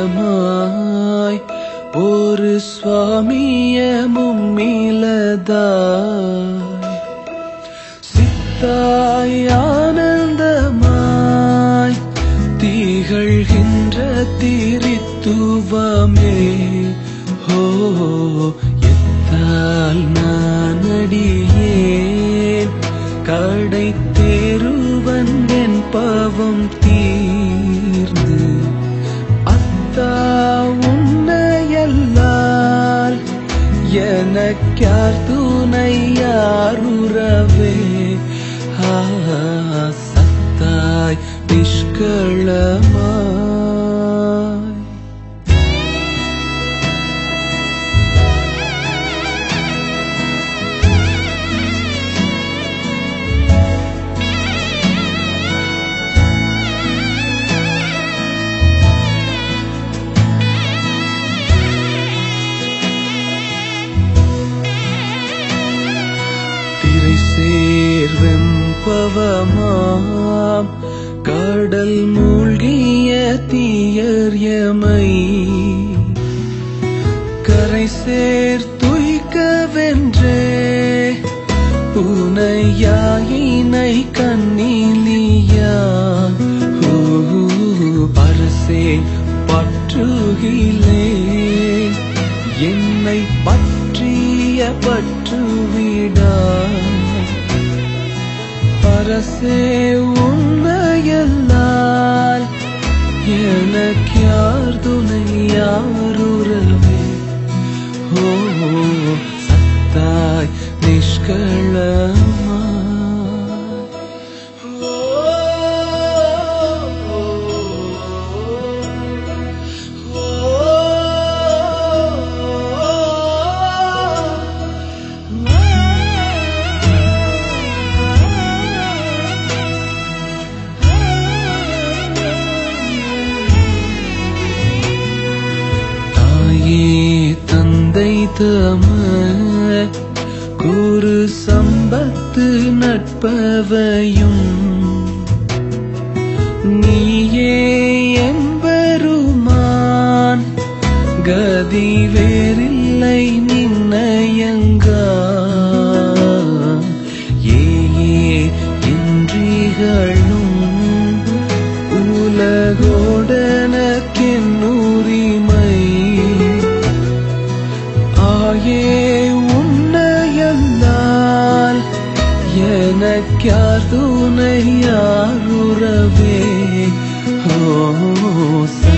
சுகமாய் ஒரு சுவாமியமும் இலதாய் சித்தாய் ஆனந்தமாய் திகழ்கின்ற திரித்துவமே. ஹோ எத்தால் நான் அடியே? எனக்கார் துணை யாருறவே? ஆ, சத்தாய் நிஷ்களமாய் சேர்வெம் பவமாம். கடல் மூழ்கிய தீயர்யமை கரை சேர் புனையாயினை கண்ணிலியா அரசேன் பற்றுகிலே. என்னை பற்றிய பற்றுவிடா பரசே உண்மையல்லால் எனக்கு யார் துணை யார் ஓ தாயே தந்தை தம குரு சம்பத்து நட்பவையும் நீயே என்பருமான் கதி வேறில்லை நின்னயங்கா. ஏயே இன்றிகளும் எனக்கார் துணை யாருறவே ஓ சத்தாய்